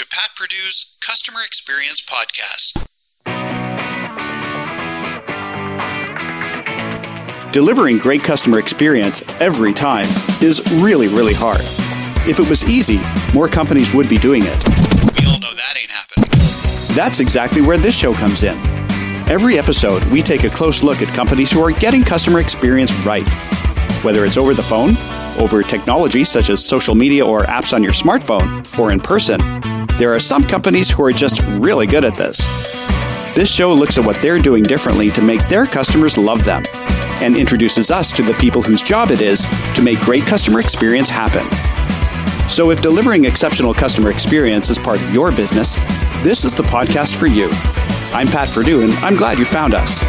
to Pat Purdue's Customer Experience Podcast. Delivering great customer experience every time is really, really hard. If it was easy, more companies would be doing it. We all know that ain't happening. That's exactly where this show comes in. Every episode, we take a close look at companies who are getting customer experience right. Whether it's over the phone, over technology such as social media or apps on your smartphone, or in person, there are some companies who are just really good at this. This show looks at what they're doing differently to make their customers love them and introduces us to the people whose job it is to make great customer experience happen. So, if delivering exceptional customer experience is part of your business, this is the podcast for you. I'm Pat Purdue, and I'm glad you found us.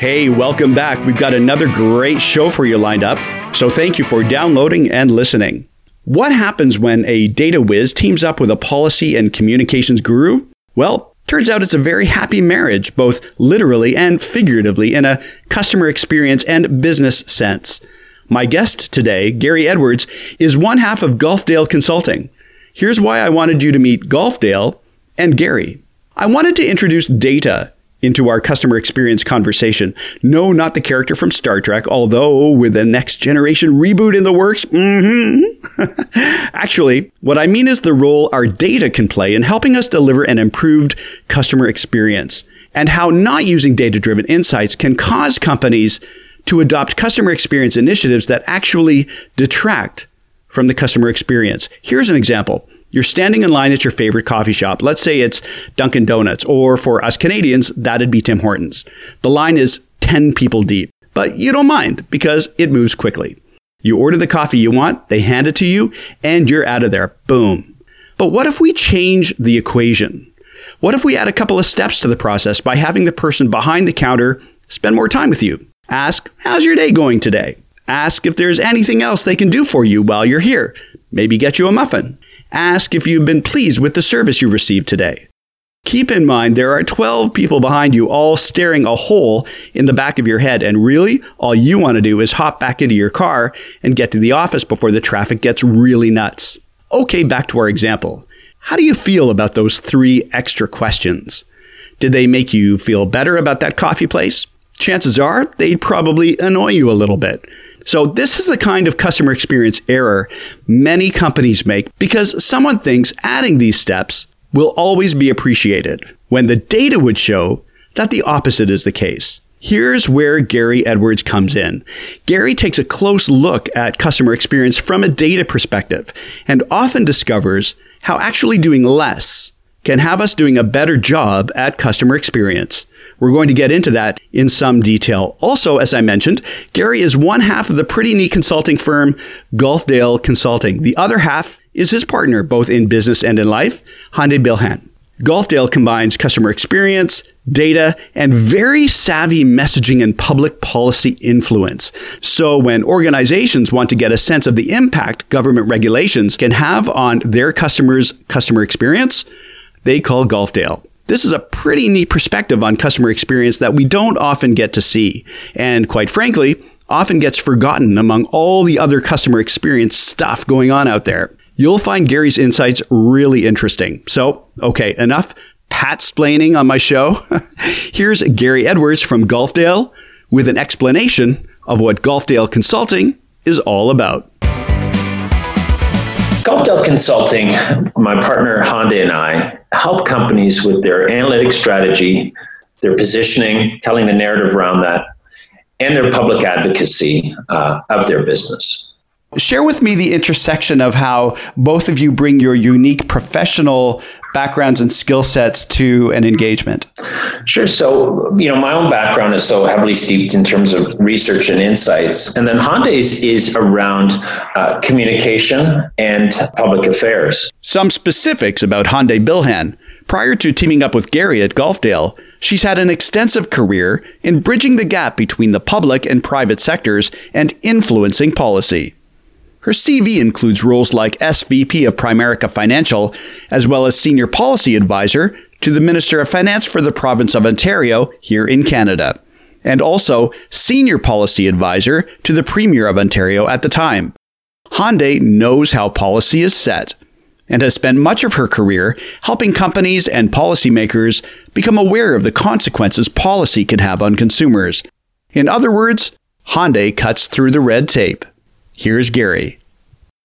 Hey, welcome back. We've got another great show for you lined up, so thank you for downloading and listening. What happens when a data whiz teams up with a policy and communications guru? Well, turns out it's a very happy marriage, both literally and figuratively, in a customer experience and business sense. My guest today, Gary Edwards, is one half of Golfdale Consulting. Here's why I wanted you to meet Golfdale and Gary. I wanted to introduce data into our customer experience conversation. No, not the character from Star Trek, although with a next generation reboot in the works, mm-hmm. Actually, what I mean is the role our data can play in helping us deliver an improved customer experience and how not using data driven insights can cause companies to adopt customer experience initiatives that actually detract from the customer experience. Here's an example. You're standing in line at your favorite coffee shop. Let's say it's Dunkin' Donuts, or for us Canadians, that'd be Tim Hortons. The line is 10 people deep, but you don't mind because it moves quickly. You order the coffee you want, they hand it to you, and you're out of there. Boom. But what if we change the equation? What if we add a couple of steps to the process by having the person behind the counter spend more time with you? Ask, How's your day going today? Ask if there's anything else they can do for you while you're here. Maybe get you a muffin. Ask if you've been pleased with the service you received today. Keep in mind there are 12 people behind you all staring a hole in the back of your head, and really, all you want to do is hop back into your car and get to the office before the traffic gets really nuts. Okay, back to our example. How do you feel about those three extra questions? Did they make you feel better about that coffee place? Chances are they'd probably annoy you a little bit. So, this is the kind of customer experience error many companies make because someone thinks adding these steps will always be appreciated, when the data would show that the opposite is the case. Here's where Gary Edwards comes in. Gary takes a close look at customer experience from a data perspective and often discovers how actually doing less can have us doing a better job at customer experience. We're going to get into that in some detail. Also, as I mentioned, Gary is one half of the pretty neat consulting firm Golfdale Consulting. The other half is his partner, both in business and in life, Hande Bilhan. Golfdale combines customer experience, data, and very savvy messaging and public policy influence. So when organizations want to get a sense of the impact government regulations can have on their customers' customer experience, they call Golfdale. This is a pretty neat perspective on customer experience that we don't often get to see. And quite frankly, often gets forgotten among all the other customer experience stuff going on out there. You'll find Gary's insights really interesting. So, okay, enough pat splaining on my show. Here's Gary Edwards from Golfdale with an explanation of what Golfdale Consulting is all about. Golfdale Consulting, my partner Hande and I, help companies with their analytic strategy, their positioning, telling the narrative around that, and their public advocacy uh, of their business. Share with me the intersection of how both of you bring your unique professional backgrounds and skill sets to an engagement. Sure. So, you know, my own background is so heavily steeped in terms of research and insights. And then Hande's is around uh, communication and public affairs. Some specifics about Hande Bilhan. Prior to teaming up with Gary at Golfdale, she's had an extensive career in bridging the gap between the public and private sectors and influencing policy. Her CV includes roles like SVP of Primerica Financial, as well as Senior Policy Advisor to the Minister of Finance for the province of Ontario here in Canada, and also Senior Policy Advisor to the Premier of Ontario at the time. Hande knows how policy is set and has spent much of her career helping companies and policymakers become aware of the consequences policy can have on consumers. In other words, Hande cuts through the red tape. Here's Gary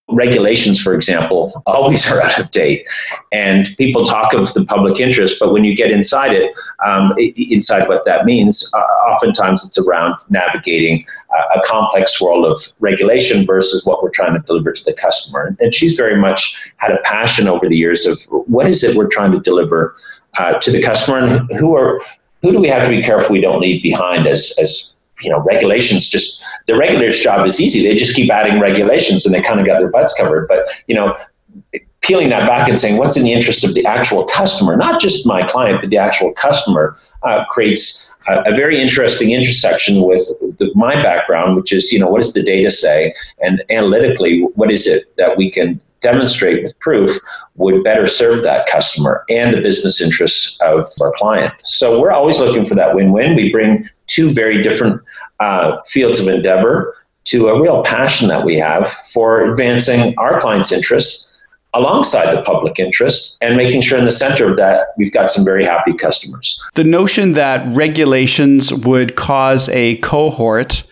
regulations, for example, always are out of date. And people talk of the public interest, but when you get inside it, um, inside what that means, uh, oftentimes it's around navigating uh, a complex world of regulation versus what we're trying to deliver to the customer. And she's very much had a passion over the years of what is it we're trying to deliver uh, to the customer and who are who do we have to be careful we don't leave behind as as you know, regulations just the regulator's job is easy. They just keep adding regulations and they kind of got their butts covered. But, you know, peeling that back and saying what's in the interest of the actual customer, not just my client, but the actual customer, uh, creates a, a, very interesting intersection with the, my background, which is, you know, what does the data say? And analytically, what is it that we can demonstrate with proof would better serve that customer and the business interests of our client. So we're always looking for that win win. We bring two very different uh, fields of endeavor to a real passion that we have for advancing our clients' interests alongside the public interest and making sure in the center of that we've got some very happy customers. The notion that regulations would cause a cohort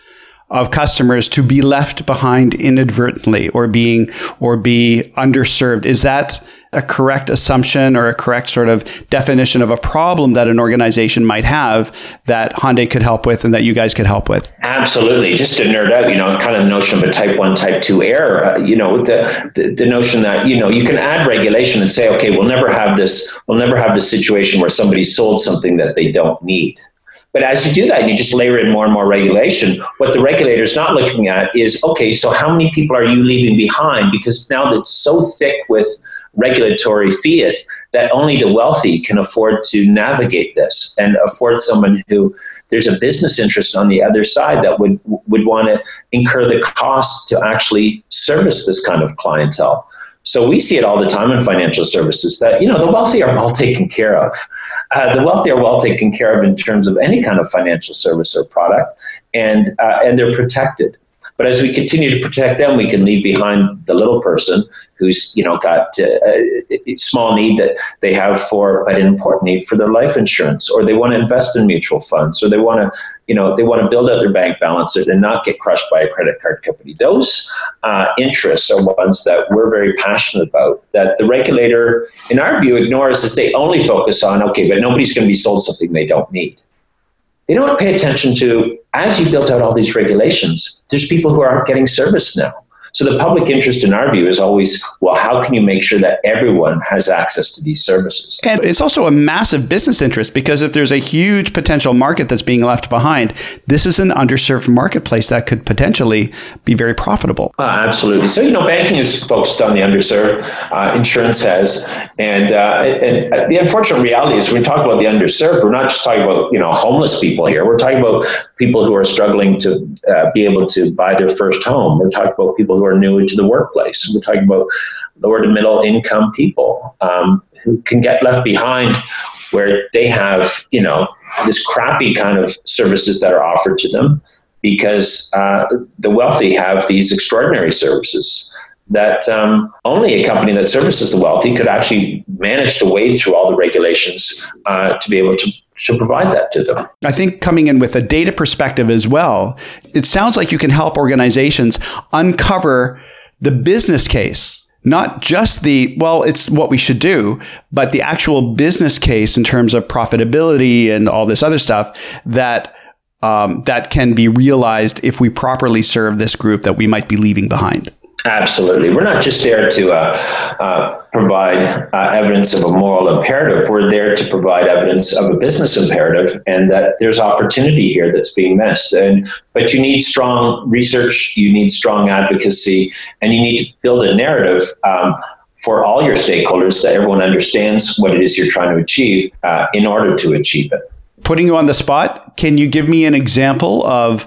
of customers to be left behind inadvertently or being or be underserved is that a correct assumption or a correct sort of definition of a problem that an organization might have that Hande could help with and that you guys could help with? Absolutely. Just to nerd out, you know, kind of the notion of a type one, type two error, uh, you know, the, the, the notion that, you know, you can add regulation and say, okay, we'll never have this, we'll never have this situation where somebody sold something that they don't need. But as you do that, you just layer in more and more regulation, what the regulator is not looking at is okay, so how many people are you leaving behind? Because now it's so thick with regulatory fiat that only the wealthy can afford to navigate this and afford someone who there's a business interest on the other side that would would want to incur the cost to actually service this kind of clientele. So we see it all the time in financial services that you know the wealthy are well taken care of. Uh, the wealthy are well taken care of in terms of any kind of financial service or product, and uh, and they're protected. But as we continue to protect them, we can leave behind the little person who's you know got uh, a small need that they have for an important need for their life insurance, or they want to invest in mutual funds, or they want to you know they want to build out their bank balance and not get crushed by a credit card company. Those uh, interests are ones that we're very passionate about. That the regulator, in our view, ignores as they only focus on okay, but nobody's going to be sold something they don't need. They don't pay attention to as you built out all these regulations, there's people who aren't getting service now. So the public interest, in our view, is always well, how can you make sure that everyone has access to these services? And it's also a massive business interest because if there's a huge potential market that's being left behind, this is an underserved marketplace that could potentially be very profitable. Uh, absolutely. So you know, banking is focused on the underserved. Uh, insurance has, and, uh, and the unfortunate reality is when we talk about the underserved, we're not just talking about you know homeless people here. We're talking about people who are struggling to uh, be able to buy their first home. We're talking about people who are new to the workplace. We're talking about lower to middle income people um, who can get left behind where they have, you know, this crappy kind of services that are offered to them because uh, the wealthy have these extraordinary services that um, only a company that services the wealthy could actually manage to wade through all the regulations uh, to be able to to provide that to them. I think coming in with a data perspective as well, it sounds like you can help organizations uncover the business case. Not just the, well, it's what we should do, but the actual business case in terms of profitability and all this other stuff that um, that can be realized if we properly serve this group that we might be leaving behind. Absolutely. We're not just there to uh, uh, provide uh, evidence of a moral imperative. We're there to provide evidence of a business imperative and that there's opportunity here that's being missed. And, but you need strong research, you need strong advocacy, and you need to build a narrative um, for all your stakeholders that everyone understands what it is you're trying to achieve uh, in order to achieve it. Putting you on the spot, can you give me an example of,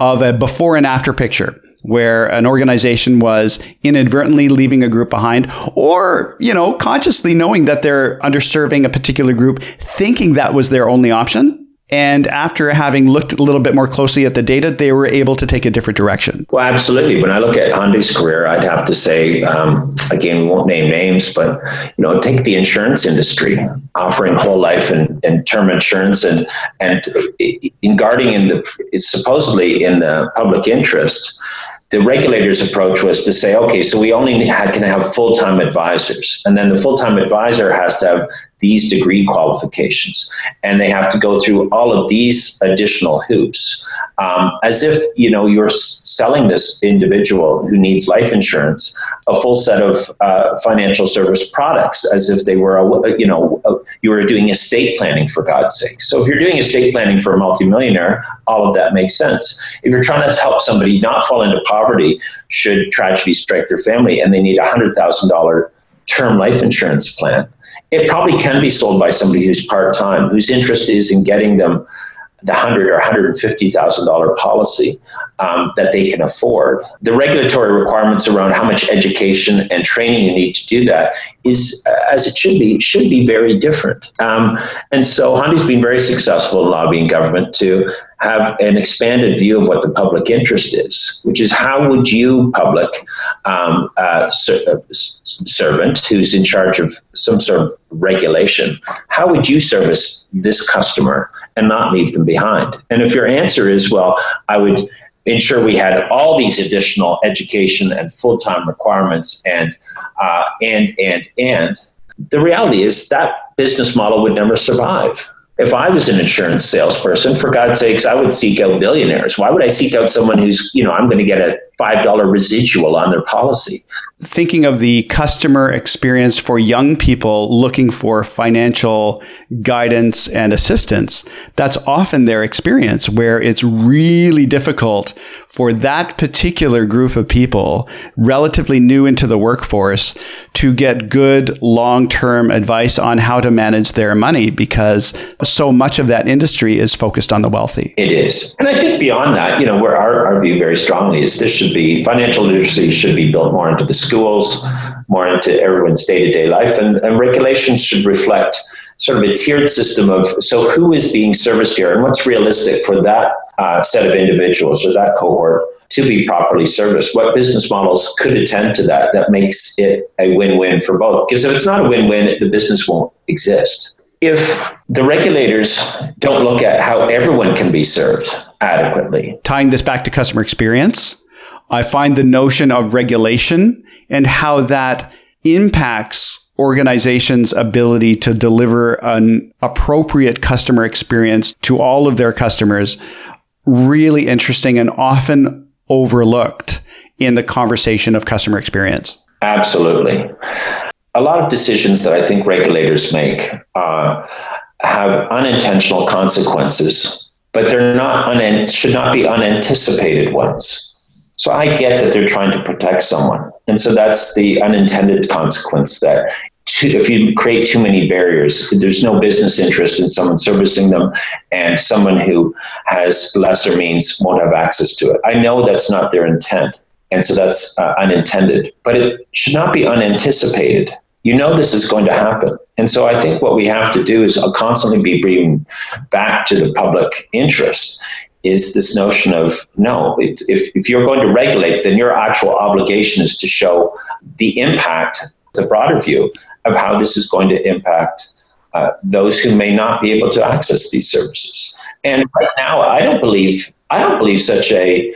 of a before and after picture? Where an organization was inadvertently leaving a group behind or, you know, consciously knowing that they're underserving a particular group, thinking that was their only option? And after having looked a little bit more closely at the data, they were able to take a different direction. Well, absolutely. When I look at Hande's career, I'd have to say, um, again, we won't name names, but you know, take the insurance industry, offering whole life and, and term insurance, and and in guarding in the supposedly in the public interest the regulator's approach was to say, okay, so we only can have full time advisors. And then the full time advisor has to have these degree qualifications. And they have to go through all of these additional hoops um, as if, you know, you're selling this individual who needs life insurance a full set of uh, financial service products as if they were, a, you know, a, you were doing estate planning for God's sake. So if you're doing estate planning for a multimillionaire, all of that makes sense. If you're trying to help somebody not fall into poverty should tragedy strike their family and they need a $100,000 term life insurance plan, it probably can be sold by somebody who's part time, whose interest is in getting them the hundred or hundred and fifty thousand dollar policy um, that they can afford. The regulatory requirements around how much education and training you need to do that is, uh, as it should be, should be very different. Um, and so Hande's been very successful in lobbying government to have an expanded view of what the public interest is, which is how would you, public um, uh, ser- uh, servant who's in charge of some sort of regulation, how would you service this customer and not leave them behind? And if your answer is, well, I would ensure we had all these additional education and full-time requirements and uh, and and and the reality is that business model would never survive if I was an insurance salesperson, for God's sakes, I would seek out billionaires. Why would I seek out someone who's, you know, I'm going to get a $5 residual on their policy? Thinking of the customer experience for young people looking for financial guidance and assistance, that's often their experience where it's really difficult for that particular group of people, relatively new into the workforce, to get good long term advice on how to manage their money because so much of that industry is focused on the wealthy. It is. And I think beyond that, you know, where our, our view very strongly is this should be financial literacy should be built more into the schools, more into everyone's day to day life, and, and regulations should reflect sort of a tiered system of so who is being serviced here and what's realistic for that uh, set of individuals or that cohort to be properly serviced. What business models could attend to that that makes it a win-win for both. Because if it's not a win-win the business won't exist. If the regulators don't look at how everyone can be served adequately. Tying this back to customer experience i find the notion of regulation and how that impacts organization's ability to deliver an appropriate customer experience to all of their customers really interesting and often overlooked in the conversation of customer experience. Absolutely. A lot of decisions that I think regulators make uh, have unintentional consequences, but they're not un- should not be unanticipated ones. So I get that they're trying to protect someone. And so that's the unintended consequence that too, if you create too many barriers, there's no business interest in someone servicing them, and someone who has lesser means won't have access to it. I know that's not their intent, and so that's uh, unintended, but it should not be unanticipated. You know this is going to happen. And so I think what we have to do is constantly be bringing back to the public interest is this notion of no, it, if, if you're going to regulate, then your actual obligation is to show the impact, the broader view of how this is going to impact uh, those who may not be able to access these services. And right now, I don't believe I don't believe such a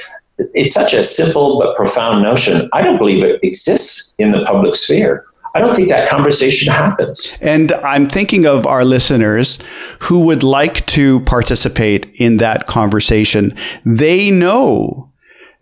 it's such a simple but profound notion. I don't believe it exists in the public sphere. I don't think that conversation happens. And I'm thinking of our listeners who would like to participate in that conversation. They know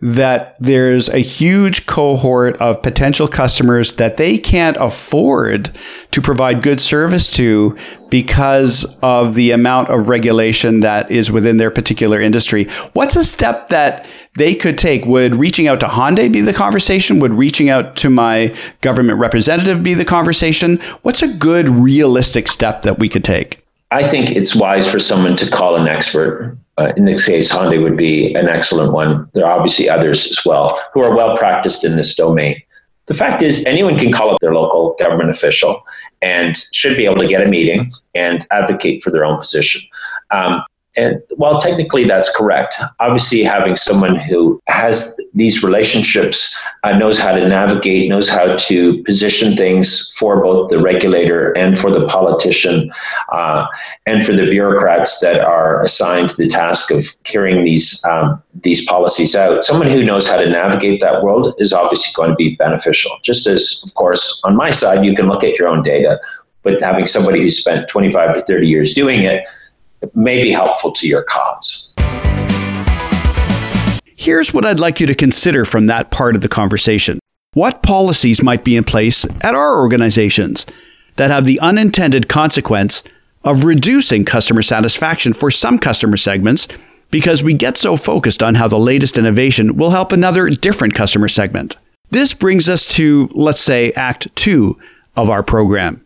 that there's a huge cohort of potential customers that they can't afford to provide good service to because of the amount of regulation that is within their particular industry. What's a step that they could take? Would reaching out to Hande be the conversation? Would reaching out to my government representative be the conversation? What's a good realistic step that we could take? I think it's wise for someone to call an expert uh, in this case, Hande would be an excellent one. There are obviously others as well who are well practiced in this domain. The fact is, anyone can call up their local government official and should be able to get a meeting and advocate for their own position. Um, And while technically that's correct, obviously having someone who has these relationships, uh, knows how to navigate, knows how to position things for both the regulator and for the politician, uh, and for the bureaucrats that are assigned the task of carrying these um, these policies out. Someone who knows how to navigate that world is obviously going to be beneficial. Just as, of course, on my side, you can look at your own data, but having somebody who spent 25 to 30 years doing it may be helpful to your cause. Here's what I'd like you to consider from that part of the conversation. What policies might be in place at our organizations that have the unintended consequence of reducing customer satisfaction for some customer segments because we get so focused on how the latest innovation will help another different customer segment? This brings us to, let's say, Act 2 of our program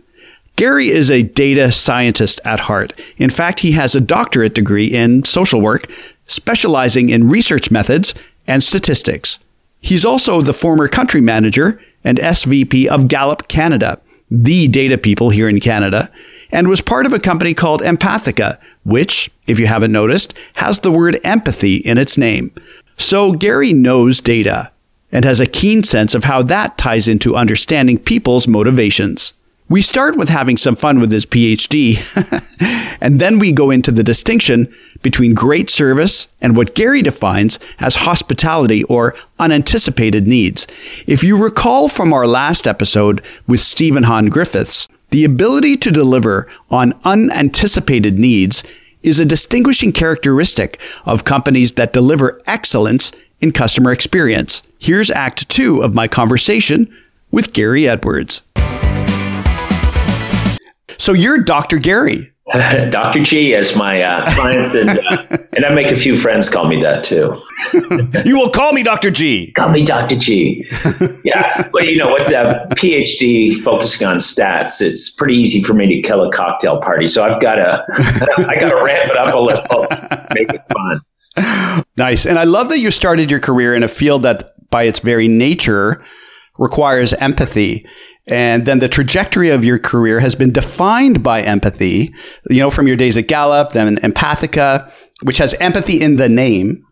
Gary is a data scientist at heart. In fact, he has a doctorate degree in social work, specializing in research methods and statistics. He's also the former country manager and SVP of Gallup Canada, the data people here in Canada, and was part of a company called Empathica, which, if you haven't noticed, has the word empathy in its name. So Gary knows data and has a keen sense of how that ties into understanding people's motivations. We start with having some fun with his PhD, and then we go into the distinction between great service and what Gary defines as hospitality or unanticipated needs. If you recall from our last episode with Stephen Hahn Griffiths, the ability to deliver on unanticipated needs is a distinguishing characteristic of companies that deliver excellence in customer experience. Here's Act Two of my conversation with Gary Edwards. So you're Dr. Gary. Dr. G, as my uh, clients, and, uh, and I make a few friends call me that too. you will call me Dr. G. Call me Dr. G. Yeah. well, you know, with the PhD focusing on stats, it's pretty easy for me to kill a cocktail party. So I've got to, I got to ramp it up a little, make it fun. Nice. And I love that you started your career in a field that, by its very nature, requires empathy. And then the trajectory of your career has been defined by empathy, you know, from your days at Gallup, then Empathica, which has empathy in the name.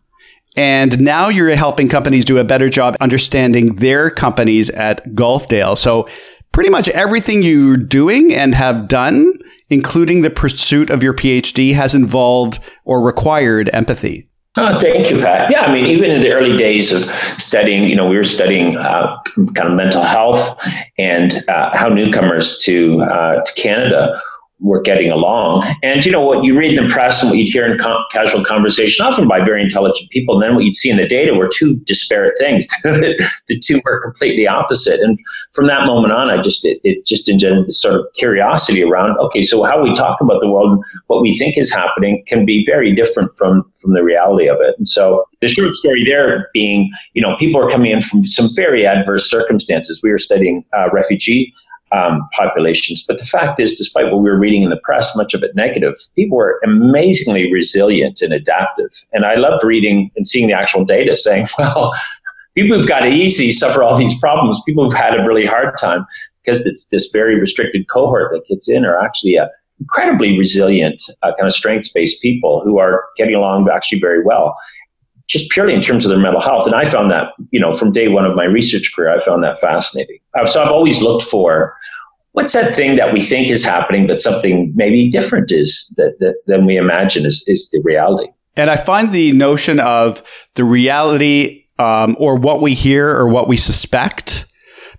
And now you're helping companies do a better job understanding their companies at Golfdale. So pretty much everything you're doing and have done, including the pursuit of your PhD, has involved or required empathy. Oh, thank you, Pat. Yeah, I mean, even in the early days of studying, you know, we were studying uh, kind of mental health and uh, how newcomers to uh, to Canada were getting along. And you know what you read in the press and what you'd hear in casual conversation, often by very intelligent people, and then what you'd see in the data were two disparate things. the two were completely opposite. And from that moment on, I just it, it just engendered this sort of curiosity around. Okay, so how we talk about the world and what we think is happening can be very different from from the reality of it. And so the short story there being, you know, people are coming in from some very adverse circumstances. We were studying uh, refugee um, populations. But the fact is, despite what we were reading in the press, much of it negative, people were amazingly resilient and adaptive. And I loved reading and seeing the actual data saying, well, people who've got it easy suffer all these problems. People who've had a really hard time because it's this very restricted cohort that gets in are actually a incredibly resilient, uh, kind of strengths based people who are getting along actually very well just purely in terms of their mental health. And I found that, you know, from day one of my research career, I found that fascinating. Uh, so I've always looked for what's that thing that we think is happening, but something maybe different is that, that than we imagine is, is the reality. And I find the notion of the reality um, or what we hear or what we suspect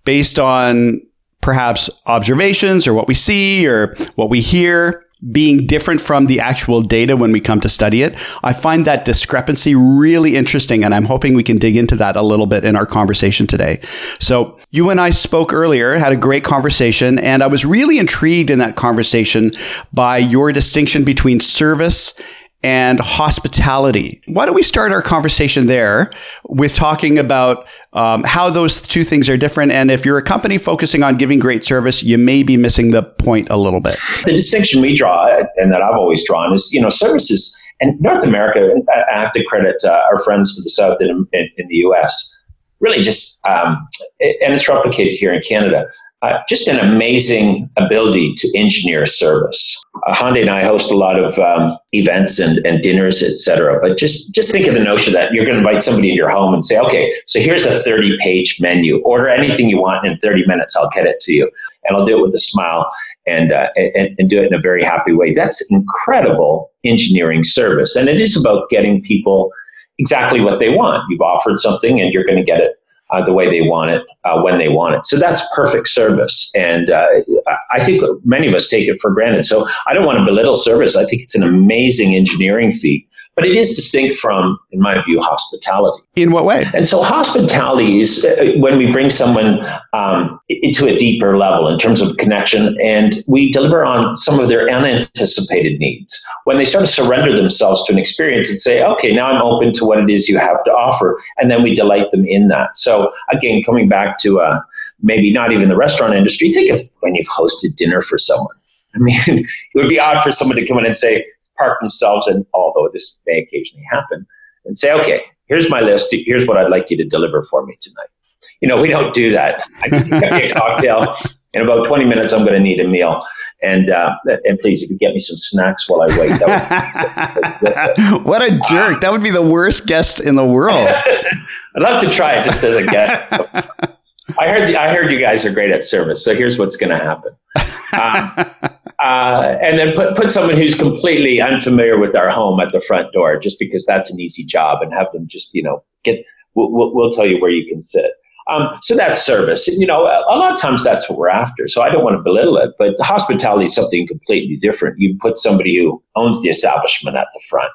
based on perhaps observations or what we see or what we hear being different from the actual data when we come to study it. I find that discrepancy really interesting, and I'm hoping we can dig into that a little bit in our conversation today. So, you and I spoke earlier, had a great conversation, and I was really intrigued in that conversation by your distinction between service and hospitality. Why don't we start our conversation there with talking about um, how those two things are different? And if you're a company focusing on giving great service, you may be missing the point a little bit. The distinction we draw, and that I've always drawn, is you know services. And North America, I have to credit uh, our friends to the south in, in, in the U.S. Really, just um, and it's replicated here in Canada uh, just an amazing ability to engineer service. Uh, Hande and I host a lot of um, events and, and dinners, etc. But just just think of the notion that you're going to invite somebody into your home and say, okay, so here's a 30 page menu. Order anything you want in 30 minutes. I'll get it to you, and I'll do it with a smile and, uh, and and do it in a very happy way. That's incredible engineering service, and it is about getting people exactly what they want. You've offered something, and you're going to get it uh, the way they want it uh, when they want it. So that's perfect service. And uh, I think many of us take it for granted. So I don't want to belittle service. I think it's an amazing engineering feat, but it is distinct from, in my view, hospitality. In what way? And so hospitality is uh, when we bring someone um, into a deeper level in terms of connection and we deliver on some of their unanticipated needs. When they sort of surrender themselves to an experience and say, okay, now I'm open to what it is you have to offer. And then we delight them in that. So again, coming back to uh, maybe not even the restaurant industry, think of when you've hosted dinner for someone. I mean, it would be odd for someone to come in and say, park themselves, and although this may occasionally happen, and say, okay, here's my list. Here's what I'd like you to deliver for me tonight. You know, we don't do that. I get a cocktail. In about 20 minutes, I'm going to need a meal. And uh, and please, if you get me some snacks while I wait. Would, what a jerk. That would be the worst guest in the world. I'd love to try it just as a guest. I heard I heard you guys are great at service, so here's what's going to happen. Uh, uh, and then put put someone who's completely unfamiliar with our home at the front door, just because that's an easy job, and have them just you know get. We'll, we'll tell you where you can sit. Um, so that's service. You know, a lot of times that's what we're after. So I don't want to belittle it, but hospitality is something completely different. You put somebody who owns the establishment at the front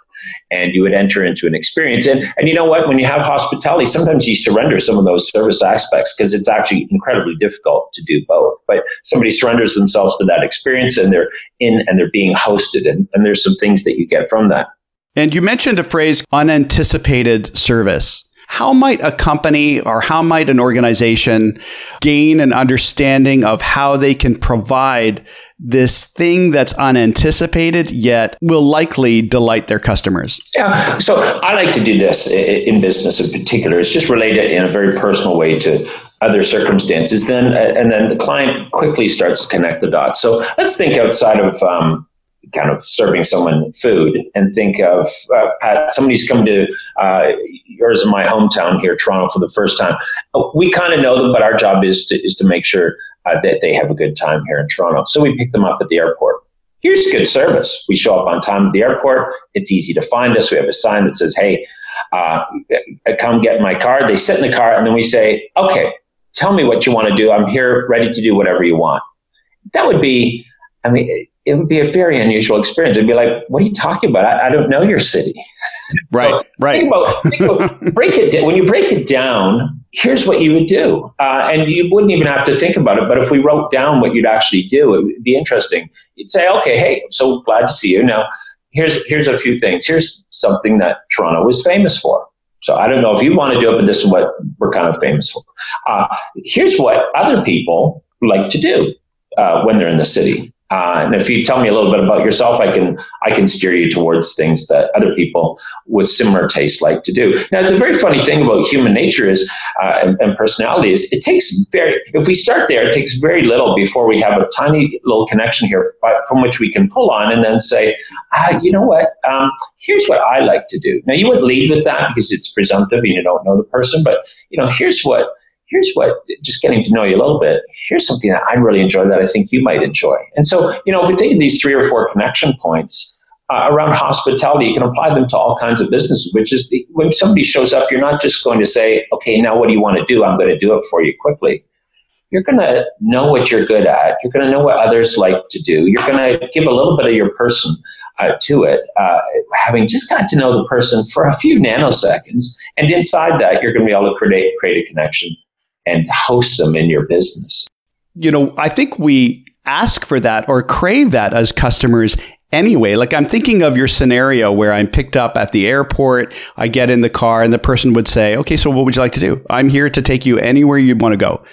and you would enter into an experience. And, and you know what? When you have hospitality, sometimes you surrender some of those service aspects because it's actually incredibly difficult to do both. But somebody surrenders themselves to that experience and they're in and they're being hosted. And, and there's some things that you get from that. And you mentioned a phrase unanticipated service. How might a company or how might an organization gain an understanding of how they can provide this thing that's unanticipated yet will likely delight their customers? Yeah. So I like to do this in business in particular. It's just related in a very personal way to other circumstances. Then, and then the client quickly starts to connect the dots. So let's think outside of um, kind of serving someone food and think of uh, Pat, somebody's come to uh, yours in my hometown here, Toronto, for the first time. We kind of know them, but our job is to, is to make sure uh, that they have a good time here in Toronto. So we pick them up at the airport. Here's good service. We show up on time at the airport. It's easy to find us. We have a sign that says, hey, uh, come get my car. They sit in the car, and then we say, okay, tell me what you want to do. I'm here ready to do whatever you want. That would be, I mean, it would be a very unusual experience. It'd be like, what are you talking about? I, I don't know your city. Right, so right. Think about, think about, break it down. When you break it down, here's what you would do. Uh, and you wouldn't even have to think about it. But if we wrote down what you'd actually do, it would be interesting. You'd say, okay, hey, I'm so glad to see you. Now, here's, here's a few things. Here's something that Toronto is famous for. So I don't know if you want to do it, but this is what we're kind of famous for. Uh, here's what other people like to do uh, when they're in the city. Uh, and if you tell me a little bit about yourself, I can I can steer you towards things that other people with similar tastes like to do. Now, the very funny thing about human nature is uh, and, and, personality is it takes very if we start there, it takes very little before we have a tiny little connection here from which we can pull on and then say, ah, you know what, um, here's what I like to do. Now, you wouldn't lead with that because it's presumptive and you don't know the person, but you know, here's what here's what just getting to know you a little bit here's something that i really enjoy that i think you might enjoy. And so you know if we take these three or four connection points uh, around hospitality you can apply them to all kinds of businesses which is when somebody shows up you're not just going to say okay now what do you want to do? I'm going to do it for you quickly. You're going to know what you're good at. You're going to know what others like to do. You're going to give a little bit of your person uh, to it uh, having just got to know the person for a few nanoseconds and inside that you're going to be able to create, create a connection and host them in your business. You know, I think we ask for that or crave that as customers anyway. Like I'm thinking of your scenario where I'm picked up at the airport, I get in the car and the person would say, "Okay, so what would you like to do? I'm here to take you anywhere you want to go."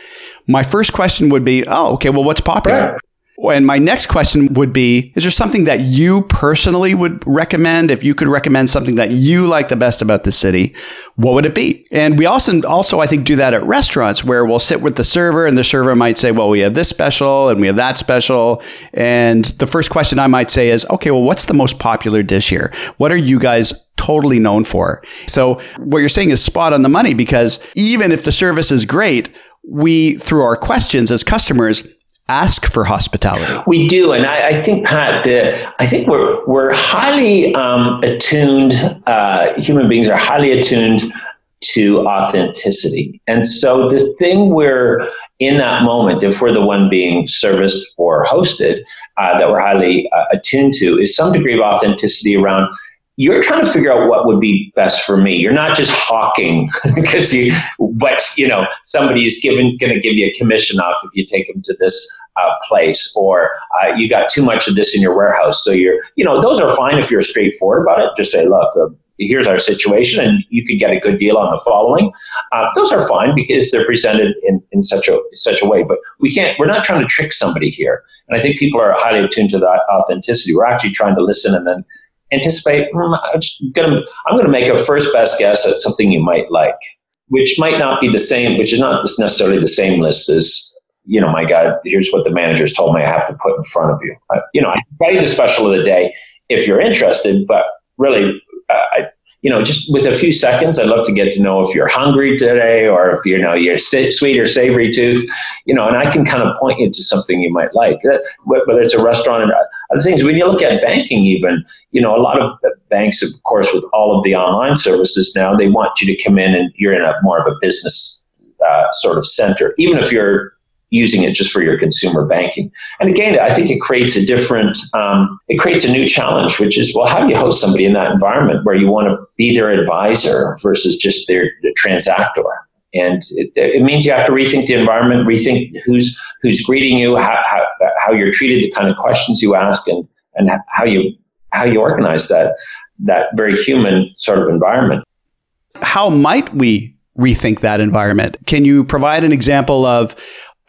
My first question would be, "Oh, okay, well what's popular?" Right. And my next question would be Is there something that you personally would recommend? If you could recommend something that you like the best about the city, what would it be? And we also, also, I think, do that at restaurants where we'll sit with the server and the server might say, Well, we have this special and we have that special. And the first question I might say is, Okay, well, what's the most popular dish here? What are you guys totally known for? So what you're saying is spot on the money because even if the service is great, we, through our questions as customers, ask for hospitality. We do, and I, I think Pat, the, I think we're we're highly um, attuned. Uh, human beings are highly attuned to authenticity, and so the thing we're in that moment, if we're the one being serviced or hosted, uh, that we're highly uh, attuned to, is some degree of authenticity around you're trying to figure out what would be best for me. You're not just hawking because you, but you know, somebody is given going to give you a commission off if you take them to this uh, place, or uh, you got too much of this in your warehouse. So you're, you know, those are fine if you're straightforward about it. Just say, look. Uh, here's our situation, and you could get a good deal on the following. Uh, those are fine because they're presented in, in such a such a way. But we can't. We're not trying to trick somebody here, and I think people are highly attuned to that authenticity. We're actually trying to listen and then anticipate. Mm, I'm gonna I'm gonna make a first best guess at something you might like, which might not be the same, which is not necessarily the same list as you know. My God, here's what the managers told me I have to put in front of you. I, you know, I can tell you the special of the day if you're interested, but really, uh, I you know, just with a few seconds, I'd love to get to know if you're hungry today or if you know you're sweet or savory tooth, you know, and I can kind of point you to something you might like, whether it's a restaurant or other things. When you look at banking, even, you know, a lot of banks, of course, with all of the online services now, they want you to come in and you're in a more of a business uh, sort of center, even if you're using it just for your consumer banking. And again, I think it creates a different, um, it creates a new challenge, which is, well, how do you host somebody in that environment where you want to be their advisor versus just their, their transactor? And it, it, means you have to rethink the environment, rethink who's who's greeting you, how, how, how you're treated, the kind of questions you ask, and and how you how you organize that that very human sort of environment. How might we rethink that environment? Can you provide an example of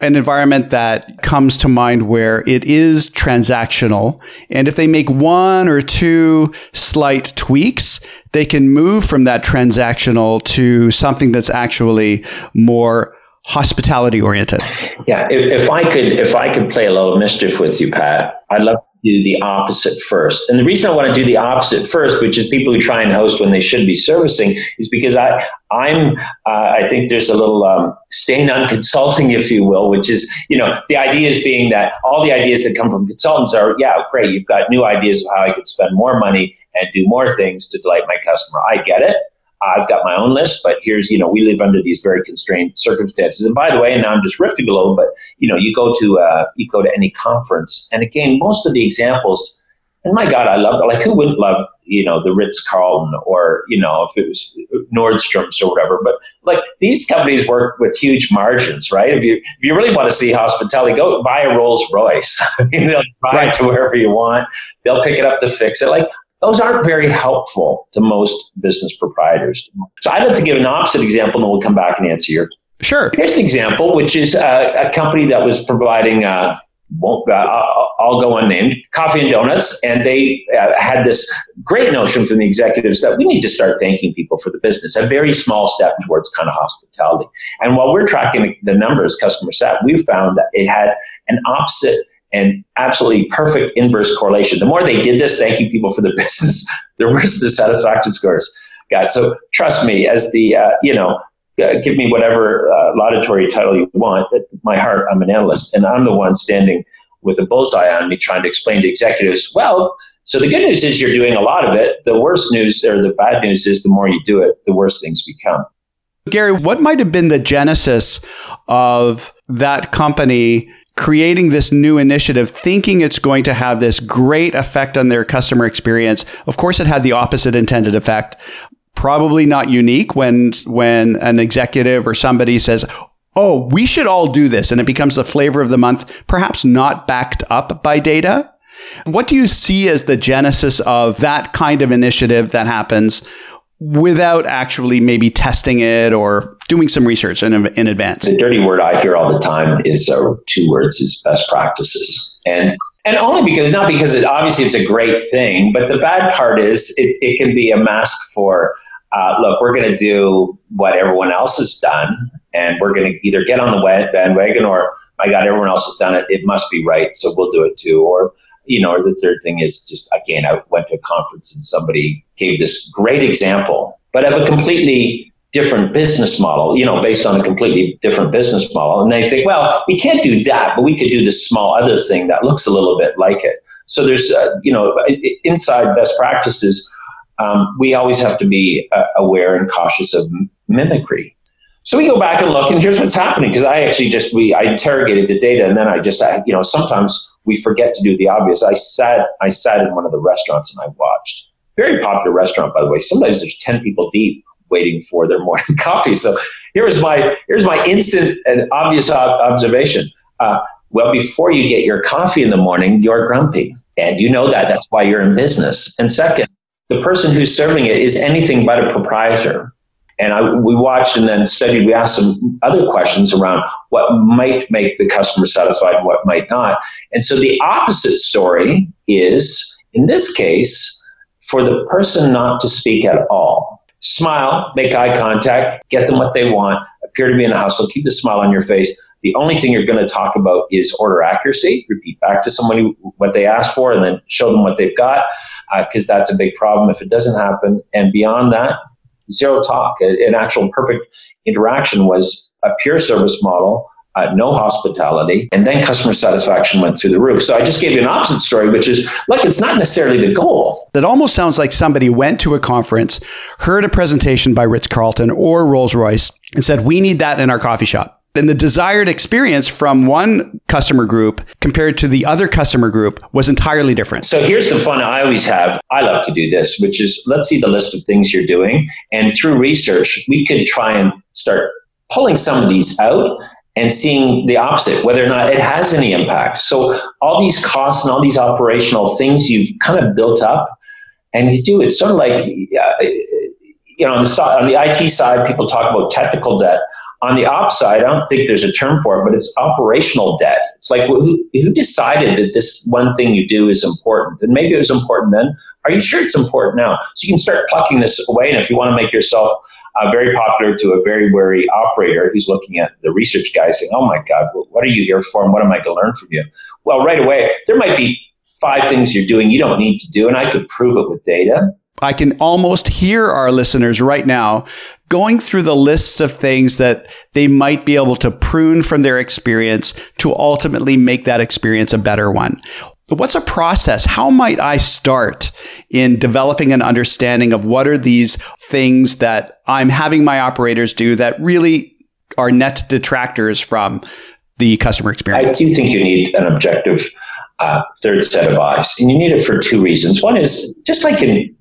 an environment that comes to mind where it is transactional. And if they make one or two slight tweaks, they can move from that transactional to something that's actually more hospitality oriented. Yeah, if, if, I could, if I could play a little mischief with you, Pat, I'd love do the opposite first. And the reason I want to do the opposite first, which is people who try and host when they should be servicing, is because I, I'm, uh, I think there's a little um, stain on consulting, if you will, which is, you know, the ideas being that all the ideas that come from consultants are, yeah, great, you've got new ideas of how I could spend more money and do more things to delight my customer. I get it. I've got my own list, but here's, you know, we live under these very constrained circumstances. And by the way, and now I'm just riffing a little, but you know, you go to uh, you go to any conference, and again, most of the examples, and my God, I love like who wouldn't love you know the Ritz Carlton or you know if it was Nordstrom's or whatever. But like these companies work with huge margins, right? If you if you really want to see hospitality, go buy a Rolls Royce. they'll buy right. it to wherever you want. They'll pick it up to fix it. Like those aren't very helpful to most business proprietors. So I'd like to give an opposite example, and we'll come back and answer your. Sure. Here's an example, which is a, a company that was providing. Uh, won't, uh, I'll go unnamed, coffee and donuts. And they uh, had this great notion from the executives that we need to start thanking people for the business, a very small step towards kind of hospitality. And while we're tracking the numbers, customer sat, we found that it had an opposite and absolutely perfect inverse correlation. The more they did this, thanking people for the business, the worse the satisfaction scores got. So trust me, as the uh, you know, uh, give me whatever uh, laudatory title you want. At my heart, I'm an analyst, and I'm the one standing with a bullseye on me, trying to explain to executives. Well, so the good news is you're doing a lot of it. The worst news or the bad news is the more you do it, the worse things become. Gary, what might have been the genesis of that company? Creating this new initiative, thinking it's going to have this great effect on their customer experience. Of course, it had the opposite intended effect. Probably not unique when when an executive or somebody says, "Oh, we should all do this," and it becomes the flavor of the month. Perhaps not backed up by data. What do you see as the genesis of that kind of initiative that happens without actually maybe testing it or doing some research in, in advance? The dirty word I hear all the time is uh, two words: is best practices, and and only because not because it obviously it's a great thing, but the bad part is it, it can be a mask for uh, look, we're going to do what everyone else has done, and we're going to either get on the bandwagon or, my God, everyone else has done it. It must be right, so we'll do it too. Or, you know, or the third thing is just, again, I went to a conference and somebody gave this great example, but of a completely different business model, you know, based on a completely different business model. And they think, well, we can't do that, but we could do this small other thing that looks a little bit like it. So there's, uh, you know, inside best practices, um, we always have to be uh, aware and cautious of mimicry. So we go back and look, and here's what's happening because I actually just we I interrogated the data, and then I just I, you know sometimes we forget to do the obvious. I sat I sat in one of the restaurants and I watched very popular restaurant by the way. Sometimes there's ten people deep waiting for their morning coffee. So here's my here's my instant and obvious observation. Uh, well, before you get your coffee in the morning, you're grumpy, and you know that. That's why you're in business. And second, the person who's serving it is anything but a proprietor. And I, we watched and then studied. We asked some other questions around what might make the customer satisfied what might not. And so the opposite story is, in this case, for the person not to speak at all. Smile, make eye contact, get them what they want, appear to be in a hustle, keep the smile on your face. The only thing you're going to talk about is order accuracy. Repeat back to somebody what they asked for and then show them what they've got because uh, that's a big problem if it doesn't happen. And beyond that, zero talk. An actual perfect interaction was a pure service model, uh, no hospitality, and then customer satisfaction went through the roof. So I just gave you an opposite story, which is like it's not necessarily the goal. That almost sounds like somebody went to a conference, heard a presentation by Ritz Carlton or Rolls Royce, and said, We need that in our coffee shop and the desired experience from one customer group compared to the other customer group was entirely different. So here's the fun I always have. I love to do this, which is let's see the list of things you're doing. And through research, we could try and start pulling some of these out and seeing the opposite, whether or not it has any impact. So all these costs and all these operational things you've kind of built up, and you do. It's sort of like, you know, on the, on the IT side, people talk about technical debt. On the ops side, I don't think there's a term for it, but it's operational debt. It's like who, who decided that this one thing you do is important? And maybe it was important then. Are you sure it's important now? So you can start plucking this away. And if you want to make yourself uh, very popular to a very wary operator who's looking at the research guy saying, oh my God, what are you here for? And what am I going to learn from you? Well, right away, there might be five things you're doing you don't need to do, and I could prove it with data. I can almost hear our listeners right now going through the lists of things that they might be able to prune from their experience to ultimately make that experience a better one. What's a process? How might I start in developing an understanding of what are these things that I'm having my operators do that really are net detractors from the customer experience? I do think you need an objective uh, third set of eyes, and you need it for two reasons. One is just like in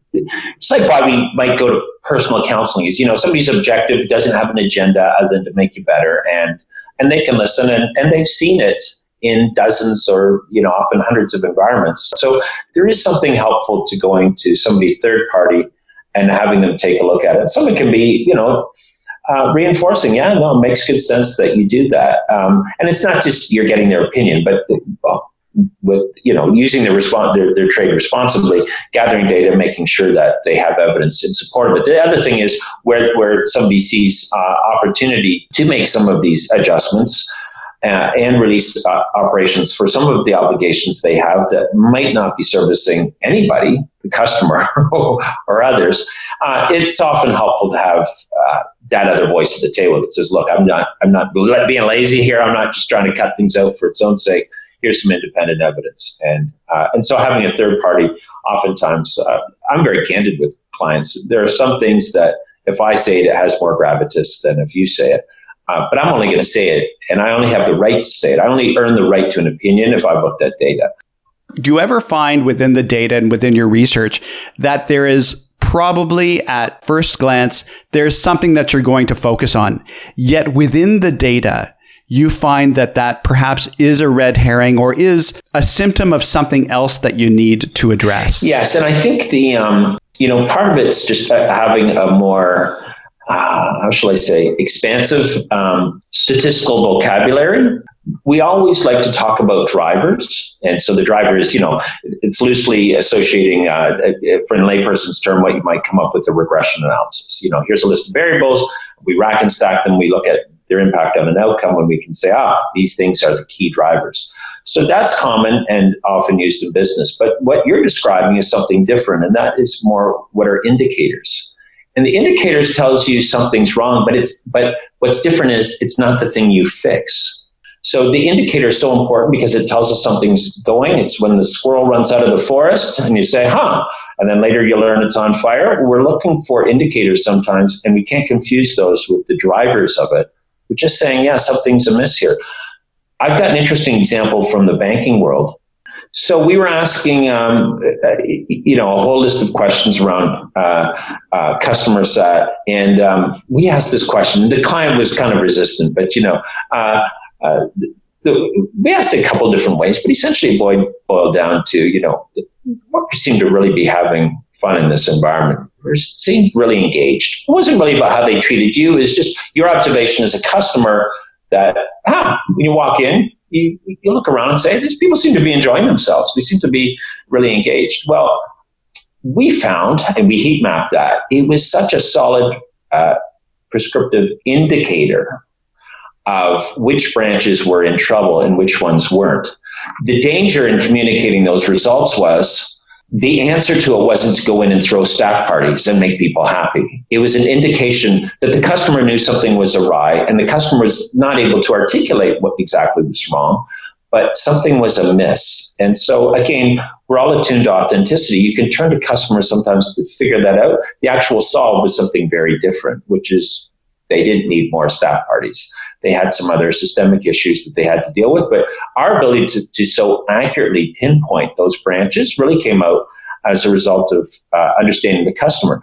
it's like why we might go to personal counseling is you know somebody's objective doesn't have an agenda other than to make you better and and they can listen and, and they've seen it in dozens or you know often hundreds of environments. So there is something helpful to going to somebody third party and having them take a look at it. Some it can be you know uh, reinforcing. Yeah no it makes good sense that you do that. Um, and it's not just you're getting their opinion but well, with you know using their, respons- their, their trade responsibly, gathering data, making sure that they have evidence in support of it. The other thing is where where somebody sees uh, opportunity to make some of these adjustments. Uh, and release uh, operations for some of the obligations they have that might not be servicing anybody, the customer or others. Uh, it's often helpful to have uh, that other voice at the table that says, "Look, I'm not, I'm not being lazy here. I'm not just trying to cut things out for its own sake here's some independent evidence. And uh, and so having a third party, oftentimes, uh, I'm very candid with clients. There are some things that if I say it, it has more gravitas than if you say it. Uh, but I'm only going to say it, and I only have the right to say it. I only earn the right to an opinion if I've looked at data. Do you ever find within the data and within your research that there is probably at first glance, there's something that you're going to focus on. Yet within the data, you find that that perhaps is a red herring or is a symptom of something else that you need to address. Yes, and I think the um, you know part of it's just having a more uh, how shall I say, expansive um, statistical vocabulary. We always like to talk about drivers. And so the driver is, you know, it's loosely associating, uh, for a layperson's term, what you might come up with a regression analysis. You know, here's a list of variables. We rack and stack them. We look at their impact on an outcome when we can say, ah, these things are the key drivers. So that's common and often used in business. But what you're describing is something different, and that is more what are indicators. And the indicators tells you something's wrong, but it's but what's different is it's not the thing you fix. So the indicator is so important because it tells us something's going. It's when the squirrel runs out of the forest and you say, huh, and then later you learn it's on fire. We're looking for indicators sometimes, and we can't confuse those with the drivers of it. We're just saying, yeah, something's amiss here. I've got an interesting example from the banking world. So we were asking, um, you know, a whole list of questions around uh, uh, customer set, and um, we asked this question. The client was kind of resistant, but you know, uh, uh the, we asked it a couple different ways, but essentially boiled, boiled down to, you know, what we seem to really be having fun in this environment. We seemed really engaged. It wasn't really about how they treated you. It's just your observation as a customer that ah, when you walk in, you, you look around and say, these people seem to be enjoying themselves. They seem to be really engaged. Well, we found, and we heat mapped that, it was such a solid uh, prescriptive indicator of which branches were in trouble and which ones weren't. The danger in communicating those results was the answer to it wasn't to go in and throw staff parties and make people happy. It was an indication that the customer knew something was awry and the customer was not able to articulate what exactly was wrong, but something was amiss. And so, again, we're all attuned to authenticity. You can turn to customers sometimes to figure that out. The actual solve was something very different, which is they didn't need more staff parties. They had some other systemic issues that they had to deal with. But our ability to, to so accurately pinpoint those branches really came out as a result of uh, understanding the customer.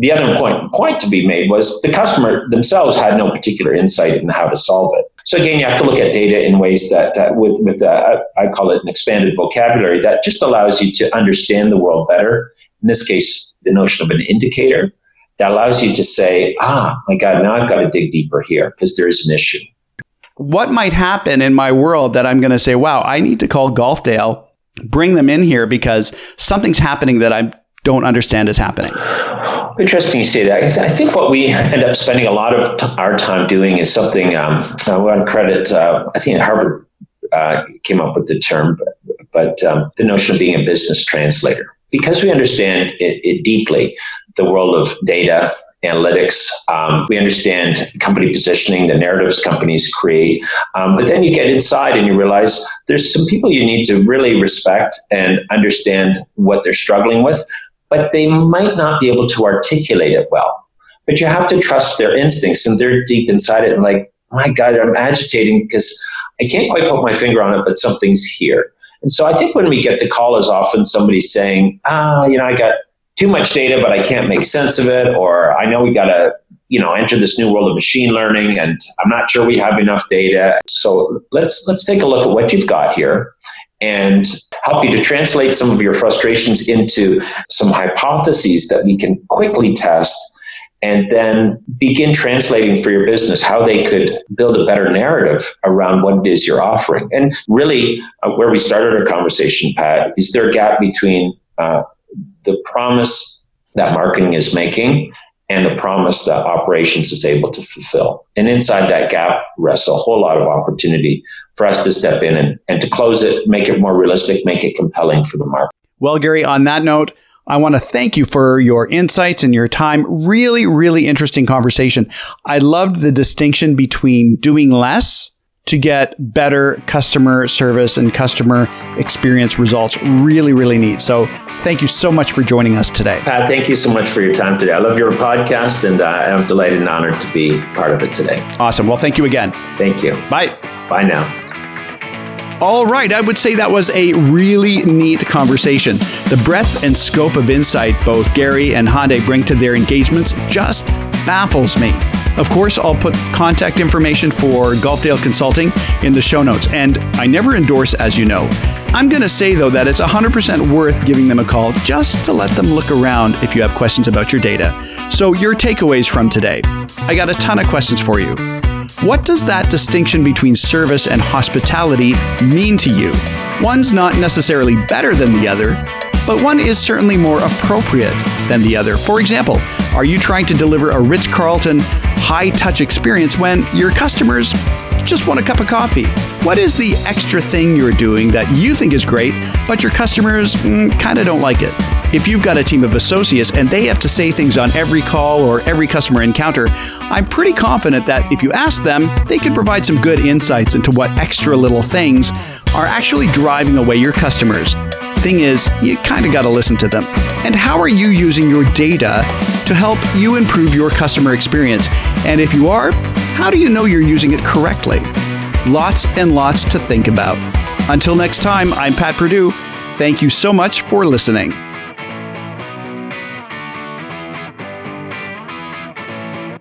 The other point, point to be made was the customer themselves had no particular insight in how to solve it. So again, you have to look at data in ways that, uh, with, with uh, I call it an expanded vocabulary that just allows you to understand the world better. In this case, the notion of an indicator that allows you to say, ah, my God, now I've got to dig deeper here because there is an issue. What might happen in my world that I'm going to say, wow, I need to call Golfdale, bring them in here because something's happening that I don't understand is happening? Interesting you say that. I think what we end up spending a lot of t- our time doing is something um, I want to credit, uh, I think Harvard uh, came up with the term, but, but um, the notion of being a business translator. Because we understand it, it deeply, the world of data, analytics. Um, we understand company positioning, the narratives companies create. Um, but then you get inside and you realize there's some people you need to really respect and understand what they're struggling with, but they might not be able to articulate it well. But you have to trust their instincts, and they're deep inside it and like, my God, I'm agitating because I can't quite put my finger on it, but something's here. And so I think when we get the call is often somebody saying, ah, you know, I got too much data, but I can't make sense of it, or I know we got to you know enter this new world of machine learning and i'm not sure we have enough data. So let's let's take a look at what you've got here and help you to translate some of your frustrations into some hypotheses that we can quickly test and then begin translating for your business how they could build a better narrative around what it is you're offering. And really uh, where we started our conversation pat is there a gap between uh, the promise that marketing is making and the promise that operations is able to fulfill. And inside that gap rests a whole lot of opportunity for us to step in and, and to close it, make it more realistic, make it compelling for the market. Well, Gary, on that note, I want to thank you for your insights and your time. Really, really interesting conversation. I loved the distinction between doing less to get better customer service and customer experience results. Really, really neat. So, thank you so much for joining us today. Pat, thank you so much for your time today. I love your podcast and uh, I'm delighted and honored to be part of it today. Awesome. Well, thank you again. Thank you. Bye. Bye now. All right, I would say that was a really neat conversation. The breadth and scope of insight both Gary and Hande bring to their engagements just baffles me. Of course, I'll put contact information for Golfdale Consulting in the show notes, and I never endorse, as you know. I'm going to say, though, that it's 100% worth giving them a call just to let them look around if you have questions about your data. So, your takeaways from today. I got a ton of questions for you. What does that distinction between service and hospitality mean to you? One's not necessarily better than the other, but one is certainly more appropriate than the other. For example, are you trying to deliver a Ritz Carlton high touch experience when your customers just want a cup of coffee? What is the extra thing you're doing that you think is great, but your customers mm, kind of don't like it? If you've got a team of associates and they have to say things on every call or every customer encounter, I'm pretty confident that if you ask them, they can provide some good insights into what extra little things are actually driving away your customers. Thing is, you kind of got to listen to them. And how are you using your data to help you improve your customer experience? And if you are, how do you know you're using it correctly? Lots and lots to think about. Until next time, I'm Pat Purdue. Thank you so much for listening.